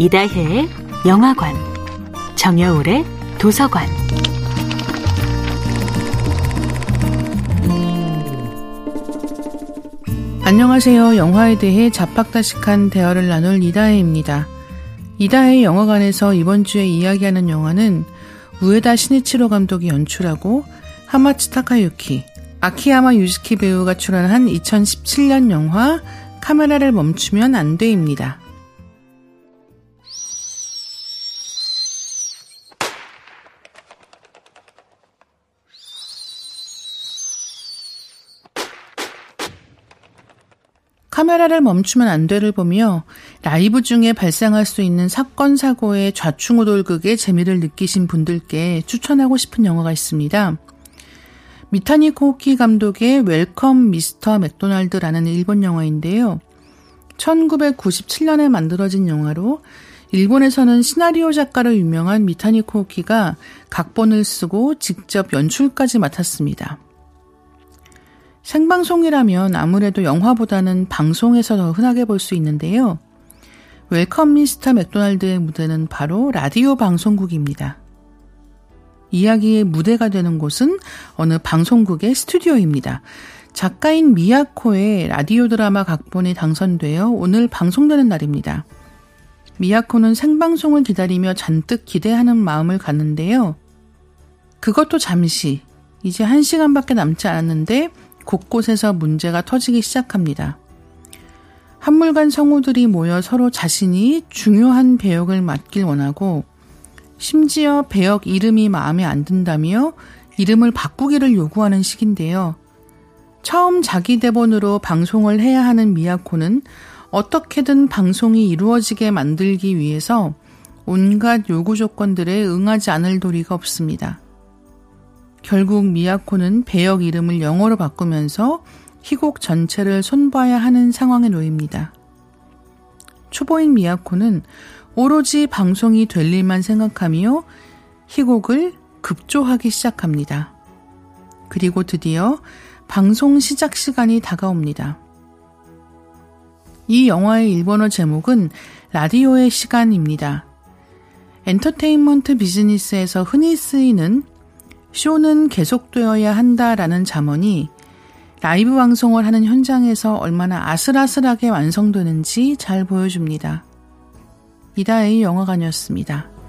이다혜의 영화관, 정여울의 도서관. 안녕하세요. 영화에 대해 자팍다식한 대화를 나눌 이다혜입니다. 이다혜 영화관에서 이번 주에 이야기하는 영화는 우에다 시니치로 감독이 연출하고 하마츠 타카유키, 아키야마 유즈키 배우가 출연한 2017년 영화 카메라를 멈추면 안 돼입니다. 카메라를 멈추면 안 돼를 보며 라이브 중에 발생할 수 있는 사건 사고의 좌충우돌극의 재미를 느끼신 분들께 추천하고 싶은 영화가 있습니다. 미타니 코키 감독의 Welcome Mr. McDonald라는 일본 영화인데요. 1997년에 만들어진 영화로 일본에서는 시나리오 작가로 유명한 미타니 코키가 각본을 쓰고 직접 연출까지 맡았습니다. 생방송이라면 아무래도 영화보다는 방송에서 더 흔하게 볼 수 있는데요. Welcome Mr. McDonald의 무대는 바로 라디오 방송국입니다. 이야기의 무대가 되는 곳은 어느 방송국의 스튜디오입니다. 작가인 미야코의 라디오 드라마 각본이 당선되어 오늘 방송되는 날입니다. 미야코는 생방송을 기다리며 잔뜩 기대하는 마음을 갖는데요. 그것도 잠시, 이제 한 시간밖에 남지 않았는데 곳곳에서 문제가 터지기 시작합니다. 한물간 성우들이 모여 서로 자신이 중요한 배역을 맡길 원하고 심지어 배역 이름이 마음에 안 든다며 이름을 바꾸기를 요구하는 식인데요. 처음 자기 대본으로 방송을 해야 하는 미야코는 어떻게든 방송이 이루어지게 만들기 위해서 온갖 요구 조건들에 응하지 않을 도리가 없습니다. 결국 미야코는 배역 이름을 영어로 바꾸면서 희곡 전체를 손봐야 하는 상황에 놓입니다. 초보인 미야코는 오로지 방송이 될 일만 생각하며 희곡을 급조하기 시작합니다. 그리고 드디어 방송 시작 시간이 다가옵니다. 이 영화의 일본어 제목은 라디오의 시간입니다. 엔터테인먼트 비즈니스에서 흔히 쓰이는 쇼는 계속되어야 한다라는 잠언이 라이브 방송을 하는 현장에서 얼마나 아슬아슬하게 완성되는지 잘 보여줍니다. 이다의 영화관이었습니다.